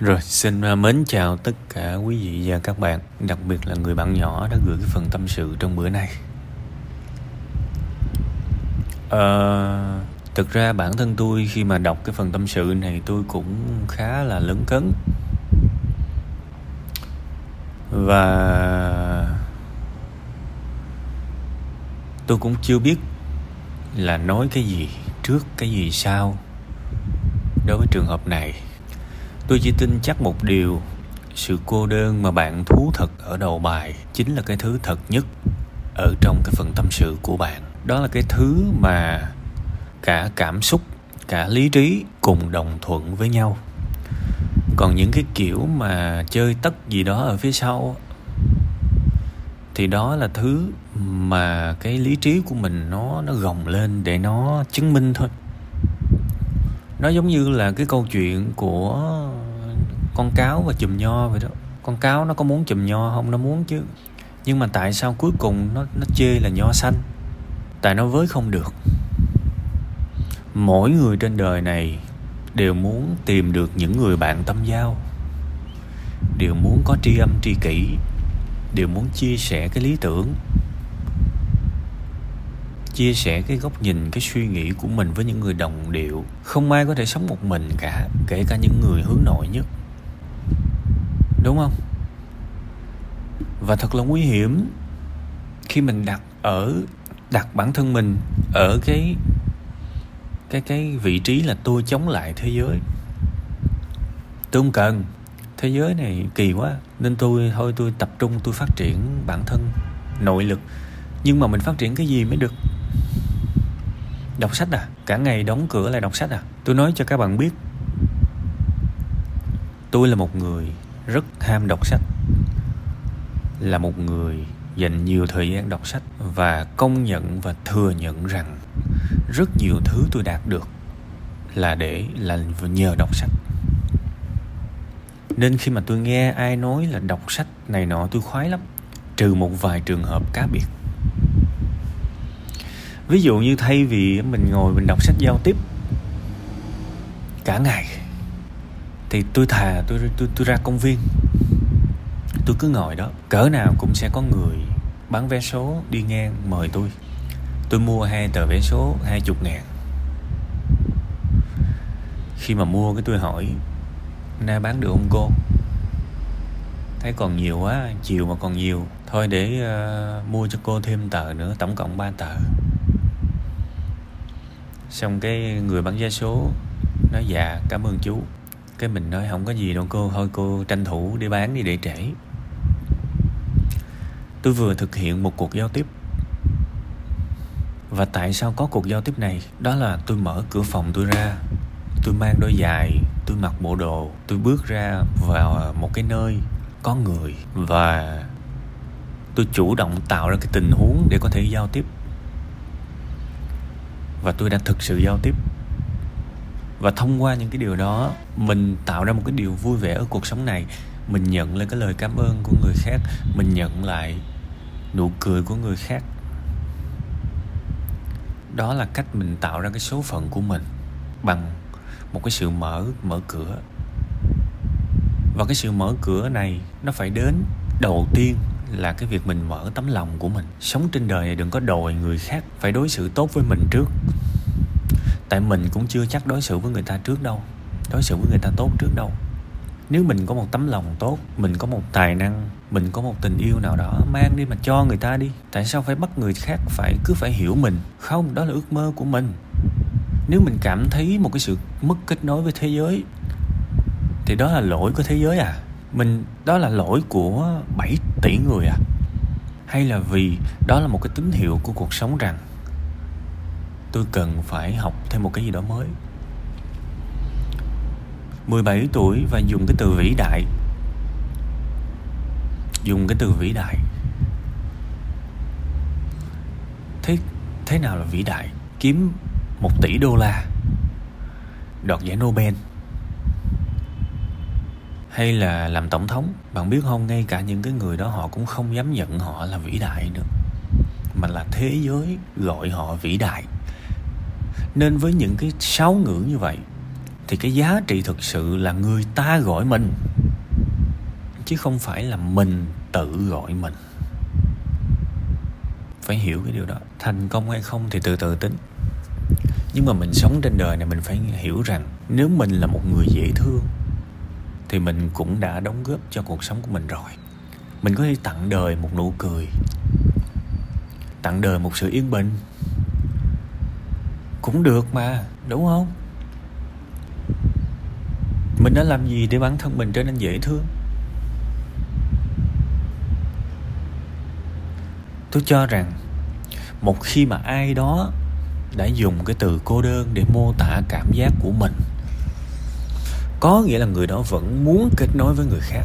Rồi, xin à, mến chào tất cả quý vị và các bạn, đặc biệt là người bạn nhỏ đã gửi cái phần tâm sự trong bữa nay. À, thực ra bản thân tôi khi mà đọc cái phần tâm sự này tôi cũng khá là lớn cấn. Và tôi cũng chưa biết là nói cái gì trước cái gì sau đối với trường hợp này tôi chỉ tin chắc một điều, sự cô đơn mà bạn thú thật ở đầu bài chính là cái thứ thật nhất ở trong cái phần tâm sự của bạn. Đó là cái thứ mà cả cảm xúc, cả lý trí cùng đồng thuận với nhau. Còn những cái kiểu mà chơi tất gì đó ở phía sau thì đó là thứ mà cái lý trí của mình nó nó gồng lên để nó chứng minh thôi nó giống như là cái câu chuyện của con cáo và chùm nho vậy đó. Con cáo nó có muốn chùm nho không? Nó muốn chứ. Nhưng mà tại sao cuối cùng nó nó chê là nho xanh? Tại nó với không được. Mỗi người trên đời này đều muốn tìm được những người bạn tâm giao. Đều muốn có tri âm tri kỷ. Đều muốn chia sẻ cái lý tưởng chia sẻ cái góc nhìn, cái suy nghĩ của mình với những người đồng điệu. Không ai có thể sống một mình cả, kể cả những người hướng nội nhất. Đúng không? Và thật là nguy hiểm khi mình đặt ở, đặt bản thân mình ở cái cái cái vị trí là tôi chống lại thế giới. Tôi không cần. Thế giới này kỳ quá, nên tôi, thôi tôi tập trung, tôi phát triển bản thân, nội lực. Nhưng mà mình phát triển cái gì mới được? Đọc sách à? Cả ngày đóng cửa lại đọc sách à? Tôi nói cho các bạn biết. Tôi là một người rất ham đọc sách. Là một người dành nhiều thời gian đọc sách và công nhận và thừa nhận rằng rất nhiều thứ tôi đạt được là để là nhờ đọc sách. Nên khi mà tôi nghe ai nói là đọc sách này nọ, tôi khoái lắm. Trừ một vài trường hợp cá biệt ví dụ như thay vì mình ngồi mình đọc sách giao tiếp cả ngày thì tôi thà tôi tôi tôi ra công viên. Tôi cứ ngồi đó cỡ nào cũng sẽ có người bán vé số đi ngang mời tôi. Tôi mua hai tờ vé số hai chục ngàn. Khi mà mua cái tôi hỏi nay bán được không cô? Thấy còn nhiều quá chiều mà còn nhiều. Thôi để uh, mua cho cô thêm tờ nữa tổng cộng 3 tờ xong cái người bán vé số nói dạ cảm ơn chú. Cái mình nói, không có gì đâu cô, thôi cô tranh thủ đi bán đi để trễ. Tôi vừa thực hiện một cuộc giao tiếp. Và tại sao có cuộc giao tiếp này? Đó là tôi mở cửa phòng tôi ra. Tôi mang đôi giày, tôi mặc bộ đồ, tôi bước ra vào một cái nơi có người và tôi chủ động tạo ra cái tình huống để có thể giao tiếp và tôi đã thực sự giao tiếp. Và thông qua những cái điều đó, mình tạo ra một cái điều vui vẻ ở cuộc sống này. Mình nhận lại cái lời cảm ơn của người khác, mình nhận lại nụ cười của người khác. Đó là cách mình tạo ra cái số phận của mình bằng một cái sự mở mở cửa. Và cái sự mở cửa này nó phải đến đầu tiên là cái việc mình mở tấm lòng của mình. Sống trên đời này đừng có đòi người khác phải đối xử tốt với mình trước. Tại mình cũng chưa chắc đối xử với người ta trước đâu, đối xử với người ta tốt trước đâu. Nếu mình có một tấm lòng tốt, mình có một tài năng, mình có một tình yêu nào đó, mang đi mà cho người ta đi, tại sao phải bắt người khác phải cứ phải hiểu mình? Không, đó là ước mơ của mình. Nếu mình cảm thấy một cái sự mất kết nối với thế giới, thì đó là lỗi của thế giới à mình, đó là lỗi của 7 tỷ người à? Hay là vì đó là một cái tín hiệu của cuộc sống rằng tôi cần phải học thêm một cái gì đó mới? 17 tuổi và dùng cái từ vĩ đại. Dùng cái từ vĩ đại. Thế thế nào là vĩ đại? Kiếm một tỷ đô la, đoạt giải Nobel hay là làm tổng thống? Bạn biết không, ngay cả những cái người đó họ cũng không dám nhận họ là vĩ đại nữa. Mà là thế giới gọi họ vĩ đại. Nên với những cái sáu ngữ như vậy, thì cái giá trị thực sự là người ta gọi mình, chứ không phải là mình tự gọi mình. Phải hiểu cái điều đó. Thành công hay không thì từ từ tính. Nhưng mà mình sống trên đời này mình phải hiểu rằng nếu mình là một người dễ thương thì mình cũng đã đóng góp cho cuộc sống của mình rồi. Mình có thể tặng đời một nụ cười, tặng đời một sự yên bình. Cũng được mà, đúng không? Mình đã làm gì để bản thân mình trở nên dễ thương? Tôi cho rằng, một khi mà ai đó đã dùng cái từ cô đơn để mô tả cảm giác của mình có nghĩa là người đó vẫn muốn kết nối với người khác.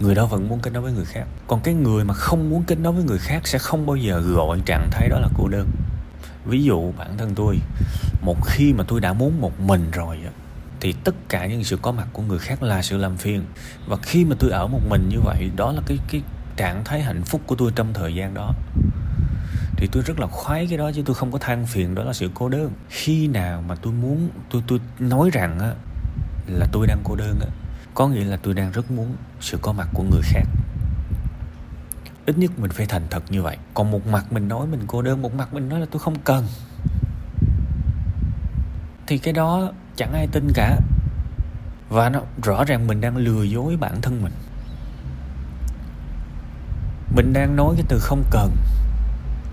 Người đó vẫn muốn kết nối với người khác. Còn cái người mà không muốn kết nối với người khác sẽ không bao giờ gọi trạng thái đó là cô đơn. Ví dụ bản thân tôi, một khi mà tôi đã muốn một mình rồi thì tất cả những sự có mặt của người khác là sự làm phiền. Và khi mà tôi ở một mình như vậy, đó là cái cái trạng thái hạnh phúc của tôi trong thời gian đó thì tôi rất là khoái cái đó chứ tôi không có than phiền đó là sự cô đơn. Khi nào mà tôi muốn, tôi tôi nói rằng á, là tôi đang cô đơn á, có nghĩa là tôi đang rất muốn sự có mặt của người khác. Ít nhất mình phải thành thật như vậy. Còn một mặt mình nói mình cô đơn, một mặt mình nói là tôi không cần. Thì cái đó chẳng ai tin cả. Và nó rõ ràng mình đang lừa dối bản thân mình. Mình đang nói cái từ không cần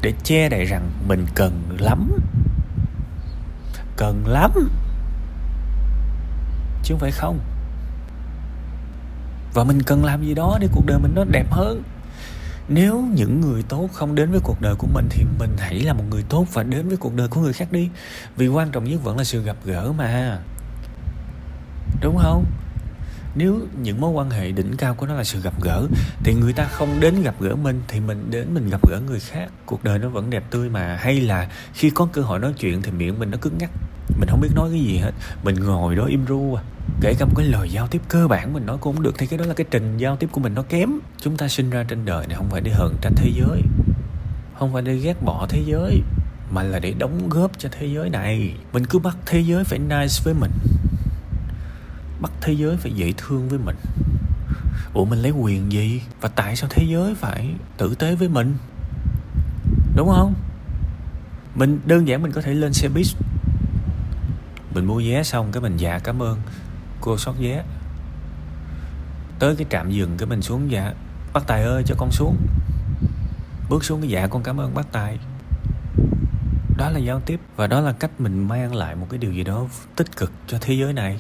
để che đậy rằng mình cần lắm. Cần lắm. Chứ không phải không. Và mình cần làm gì đó để cuộc đời mình nó đẹp hơn. Nếu những người tốt không đến với cuộc đời của mình thì mình hãy là một người tốt và đến với cuộc đời của người khác đi. Vì quan trọng nhất vẫn là sự gặp gỡ mà. Đúng không? Nếu những mối quan hệ đỉnh cao của nó là sự gặp gỡ, thì người ta không đến gặp gỡ mình, thì mình đến mình gặp gỡ người khác. Cuộc đời nó vẫn đẹp tươi mà. Hay là khi có cơ hội nói chuyện thì miệng mình nó cứng ngắc mình không biết nói cái gì hết. Mình ngồi đó im ru à. Kể cả một cái lời giao tiếp cơ bản mình nói cũng không được, thì cái đó là cái trình giao tiếp của mình, nó kém. Chúng ta sinh ra trên đời này không phải để hờn tranh thế giới, không phải để ghét bỏ thế giới, mà là để đóng góp cho thế giới này. Mình cứ bắt thế giới phải nice với mình thế giới phải dễ thương với mình. Ủa, mình lấy quyền gì? Và tại sao thế giới phải tử tế với mình? Đúng không? Mình, đơn giản mình có thể lên xe buýt. Mình mua vé xong cái mình dạ cảm ơn. Cô xót vé. Tới cái trạm dừng cái mình xuống dạ bác tài ơi, cho con xuống. Bước xuống cái dạ con cảm ơn bác tài. Đó là giao tiếp và đó là cách mình mang lại một cái điều gì đó tích cực cho thế giới này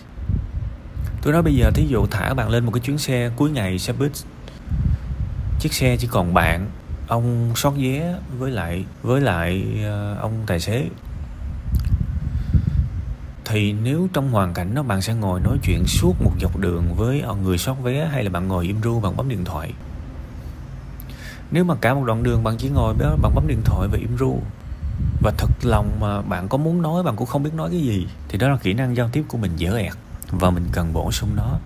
tôi nói bây giờ thí dụ thả bạn lên một cái chuyến xe cuối ngày xe buýt. Chiếc xe chỉ còn bạn ông sót vé với lại với lại uh, ông tài xế. Thì nếu trong hoàn cảnh đó bạn sẽ ngồi nói chuyện suốt một dọc đường với ờ, người sót vé hay là bạn ngồi im ru bạn bấm điện thoại? Nếu mà cả một đoạn đường bạn chỉ ngồi đó bạn bấm điện thoại và im ru và thật lòng mà bạn có muốn nói bạn cũng không biết nói cái gì thì đó là kỹ năng giao tiếp của mình dở ẹt và mình cần bổ sung nó.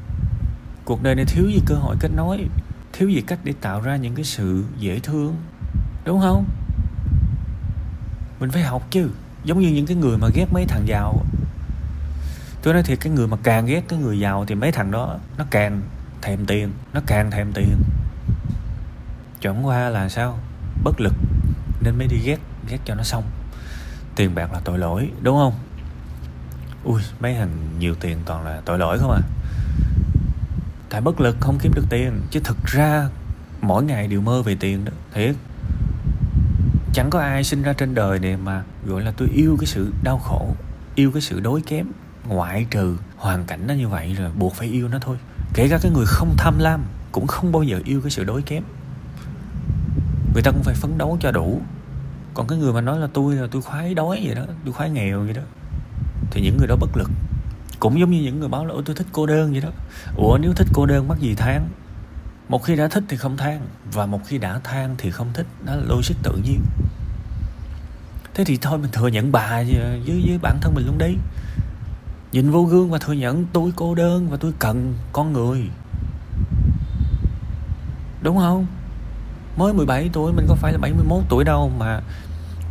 Cuộc đời này thiếu gì cơ hội kết nối, thiếu gì cách để tạo ra những cái sự dễ thương, đúng không? Mình phải học chứ, giống như những cái người mà ghét mấy thằng giàu. Tôi nói thiệt, cái người mà càng ghét cái người giàu thì mấy thằng đó, nó càng thèm tiền, nó càng thèm tiền. Chẳng qua là sao? Bất lực, nên mới đi ghét ghét cho nó xong. Tiền bạc là tội lỗi, đúng không? Ui, mấy thằng nhiều tiền toàn là tội lỗi không à? Tại bất lực không kiếm được tiền, chứ thực ra mỗi ngày đều mơ về tiền đó, thiệt. Chẳng có ai sinh ra trên đời này mà gọi là tôi yêu cái sự đau khổ, yêu cái sự đối kém, ngoại trừ hoàn cảnh nó như vậy rồi buộc phải yêu nó thôi. Kể cả cái người không tham lam cũng không bao giờ yêu cái sự đối kém. Người ta cũng phải phấn đấu cho đủ. Còn cái người mà nói là tôi là tôi khoái đói vậy đó, tôi khoái nghèo vậy đó thì những người đó bất lực. Cũng giống như những người báo là tôi thích cô đơn vậy đó. Ủa nếu thích cô đơn mắc gì than? Một khi đã thích thì không than và một khi đã than thì không thích. Đó là logic tự nhiên. Thế thì thôi mình thừa nhận bà với, với bản thân mình luôn đi. Nhìn vô gương và thừa nhận tôi cô đơn và tôi cần con người. Đúng không? Mới 17 tuổi mình có phải là 71 tuổi đâu mà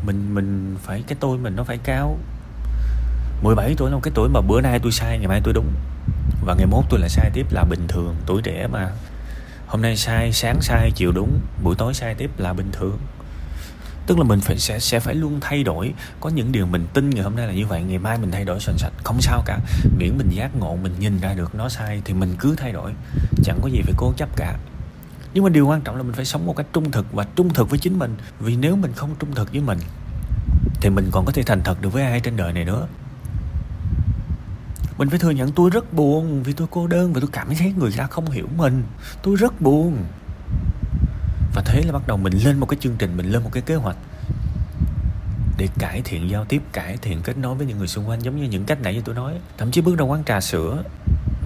mình mình phải cái tôi mình nó phải cao. 17 tuổi là một cái tuổi mà bữa nay tôi sai, ngày mai tôi đúng. Và ngày mốt tôi lại sai tiếp là bình thường. Tuổi trẻ mà. Hôm nay sai, sáng sai, chiều đúng. Buổi tối sai tiếp là bình thường. Tức là mình phải sẽ sẽ phải luôn thay đổi. Có những điều mình tin ngày hôm nay là như vậy, ngày mai mình thay đổi sành sạch. Không sao cả. Miễn mình giác ngộ, mình nhìn ra được nó sai thì mình cứ thay đổi. Chẳng có gì phải cố chấp cả. Nhưng mà điều quan trọng là mình phải sống một cách trung thực và trung thực với chính mình. Vì nếu mình không trung thực với mình, thì mình còn có thể thành thật được với ai trên đời này nữa mình phải thừa nhận tôi rất buồn vì tôi cô đơn và tôi cảm thấy người ta không hiểu mình. Tôi rất buồn. Và thế là bắt đầu mình lên một cái chương trình mình lên một cái kế hoạch để cải thiện giao tiếp cải thiện kết nối với những người xung quanh giống như những cách nãy như tôi nói. Thậm chí bước ra quán trà sữa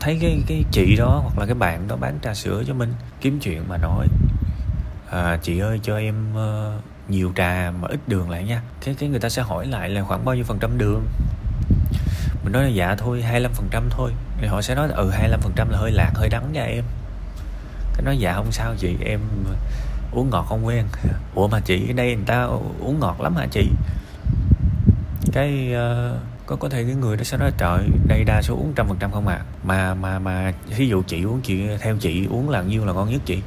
thấy cái cái chị đó hoặc là cái bạn đó bán trà sữa cho mình kiếm chuyện mà nói. À, chị ơi cho em uh, nhiều trà mà ít đường lại nha. Cái cái người ta sẽ hỏi lại là khoảng bao nhiêu phần trăm đường? Mình nói là dạ thôi 25% thôi. Thì họ sẽ nói ừ 25% là hơi lạc hơi đắng nha em. Cái nói dạ không sao chị em uống ngọt không quen. Ủa mà chị ở đây người ta uống ngọt lắm hả chị? Cái uh, có có thể cái người đó sẽ nói trời đây đa số uống trăm phần trăm không à. Mà mà mà ví dụ chị uống chị theo chị uống là nhiêu là ngon nhất chị.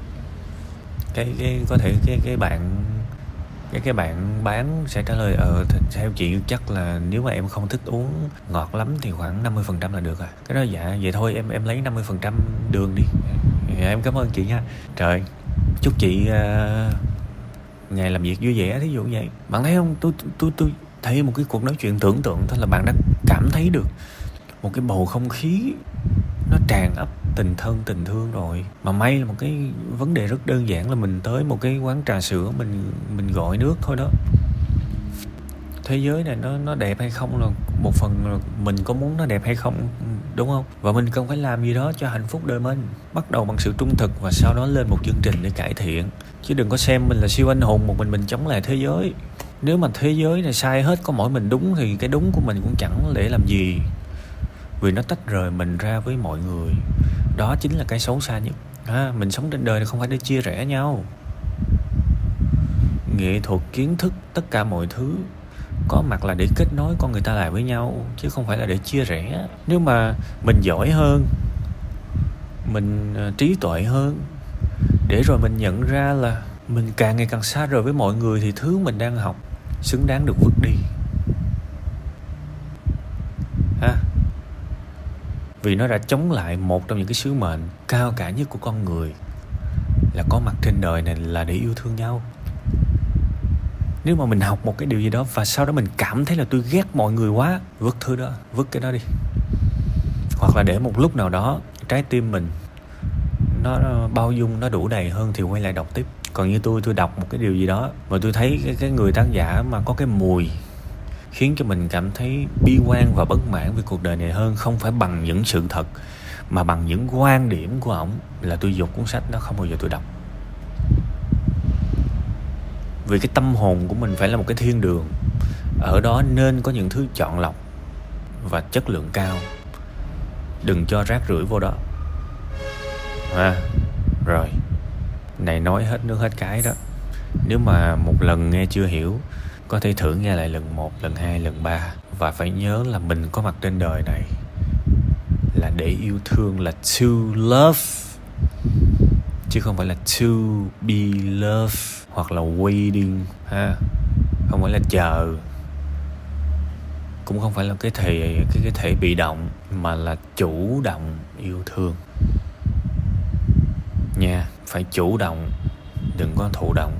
Cái cái có thể cái cái bạn cái cái bạn bán sẽ trả lời ờ theo chị chắc là nếu mà em không thích uống ngọt lắm thì khoảng 50% phần trăm là được à. Cái đó dạ vậy thôi em em lấy 50% phần trăm đường đi. Dạ, em cảm ơn chị nha. Trời chúc chị uh, ngày làm việc vui vẻ thí dụ vậy. Bạn thấy không? Tôi tôi tôi thấy một cái cuộc nói chuyện tưởng tượng thôi là bạn đã cảm thấy được một cái bầu không khí nó tràn ấp tình thân, tình thương rồi. Mà may là một cái vấn đề rất đơn giản là mình tới một cái quán trà sữa, mình mình gọi nước thôi đó. Thế giới này nó nó đẹp hay không là một phần là mình có muốn nó đẹp hay không, đúng không? Và mình cần phải làm gì đó cho hạnh phúc đời mình. Bắt đầu bằng sự trung thực và sau đó lên một chương trình để cải thiện. Chứ đừng có xem mình là siêu anh hùng một mình mình chống lại thế giới. Nếu mà thế giới này sai hết, có mỗi mình đúng thì cái đúng của mình cũng chẳng để làm gì. Vì nó tách rời mình ra với mọi người đó chính là cái xấu xa nhất. À, mình sống trên đời này không phải để chia rẽ nhau. Nghệ thuật kiến thức tất cả mọi thứ có mặt là để kết nối con người ta lại với nhau chứ không phải là để chia rẽ. Nếu mà mình giỏi hơn mình à, trí tuệ hơn để rồi mình nhận ra là mình càng ngày càng xa rời với mọi người thì thứ mình đang học xứng đáng được vứt đi ha vì nó đã chống lại một trong những cái sứ mệnh cao cả nhất của con người. Là có mặt trên đời này là để yêu thương nhau. Nếu mà mình học một cái điều gì đó và sau đó mình cảm thấy là tôi ghét mọi người quá vứt thứ đó vứt cái đó đi. Hoặc là để một lúc nào đó trái tim mình nó bao dung nó đủ đầy hơn thì quay lại đọc tiếp. Còn như tôi tôi đọc một cái điều gì đó và tôi thấy cái, cái người tác giả mà có cái mùi khiến cho mình cảm thấy bi quan và bất mãn về cuộc đời này hơn không phải bằng những sự thật mà bằng những quan điểm của ổng là tôi dục cuốn sách đó không bao giờ tôi đọc. Vì cái tâm hồn của mình phải là một cái thiên đường ở đó nên có những thứ chọn lọc và chất lượng cao. Đừng cho rác rưởi vô đó. À, rồi này nói hết nước hết cái đó. Nếu mà một lần nghe chưa hiểu có thể thử nghe lại lần một, lần hai, lần ba và phải nhớ là mình có mặt trên đời này là để yêu thương, là to love, chứ không phải là to be loved hoặc là waiting, ha? Không phải là chờ. Cũng không phải là cái thể, cái cái thể bị động, mà là chủ động yêu thương. Nha, phải chủ động, đừng có thụ động.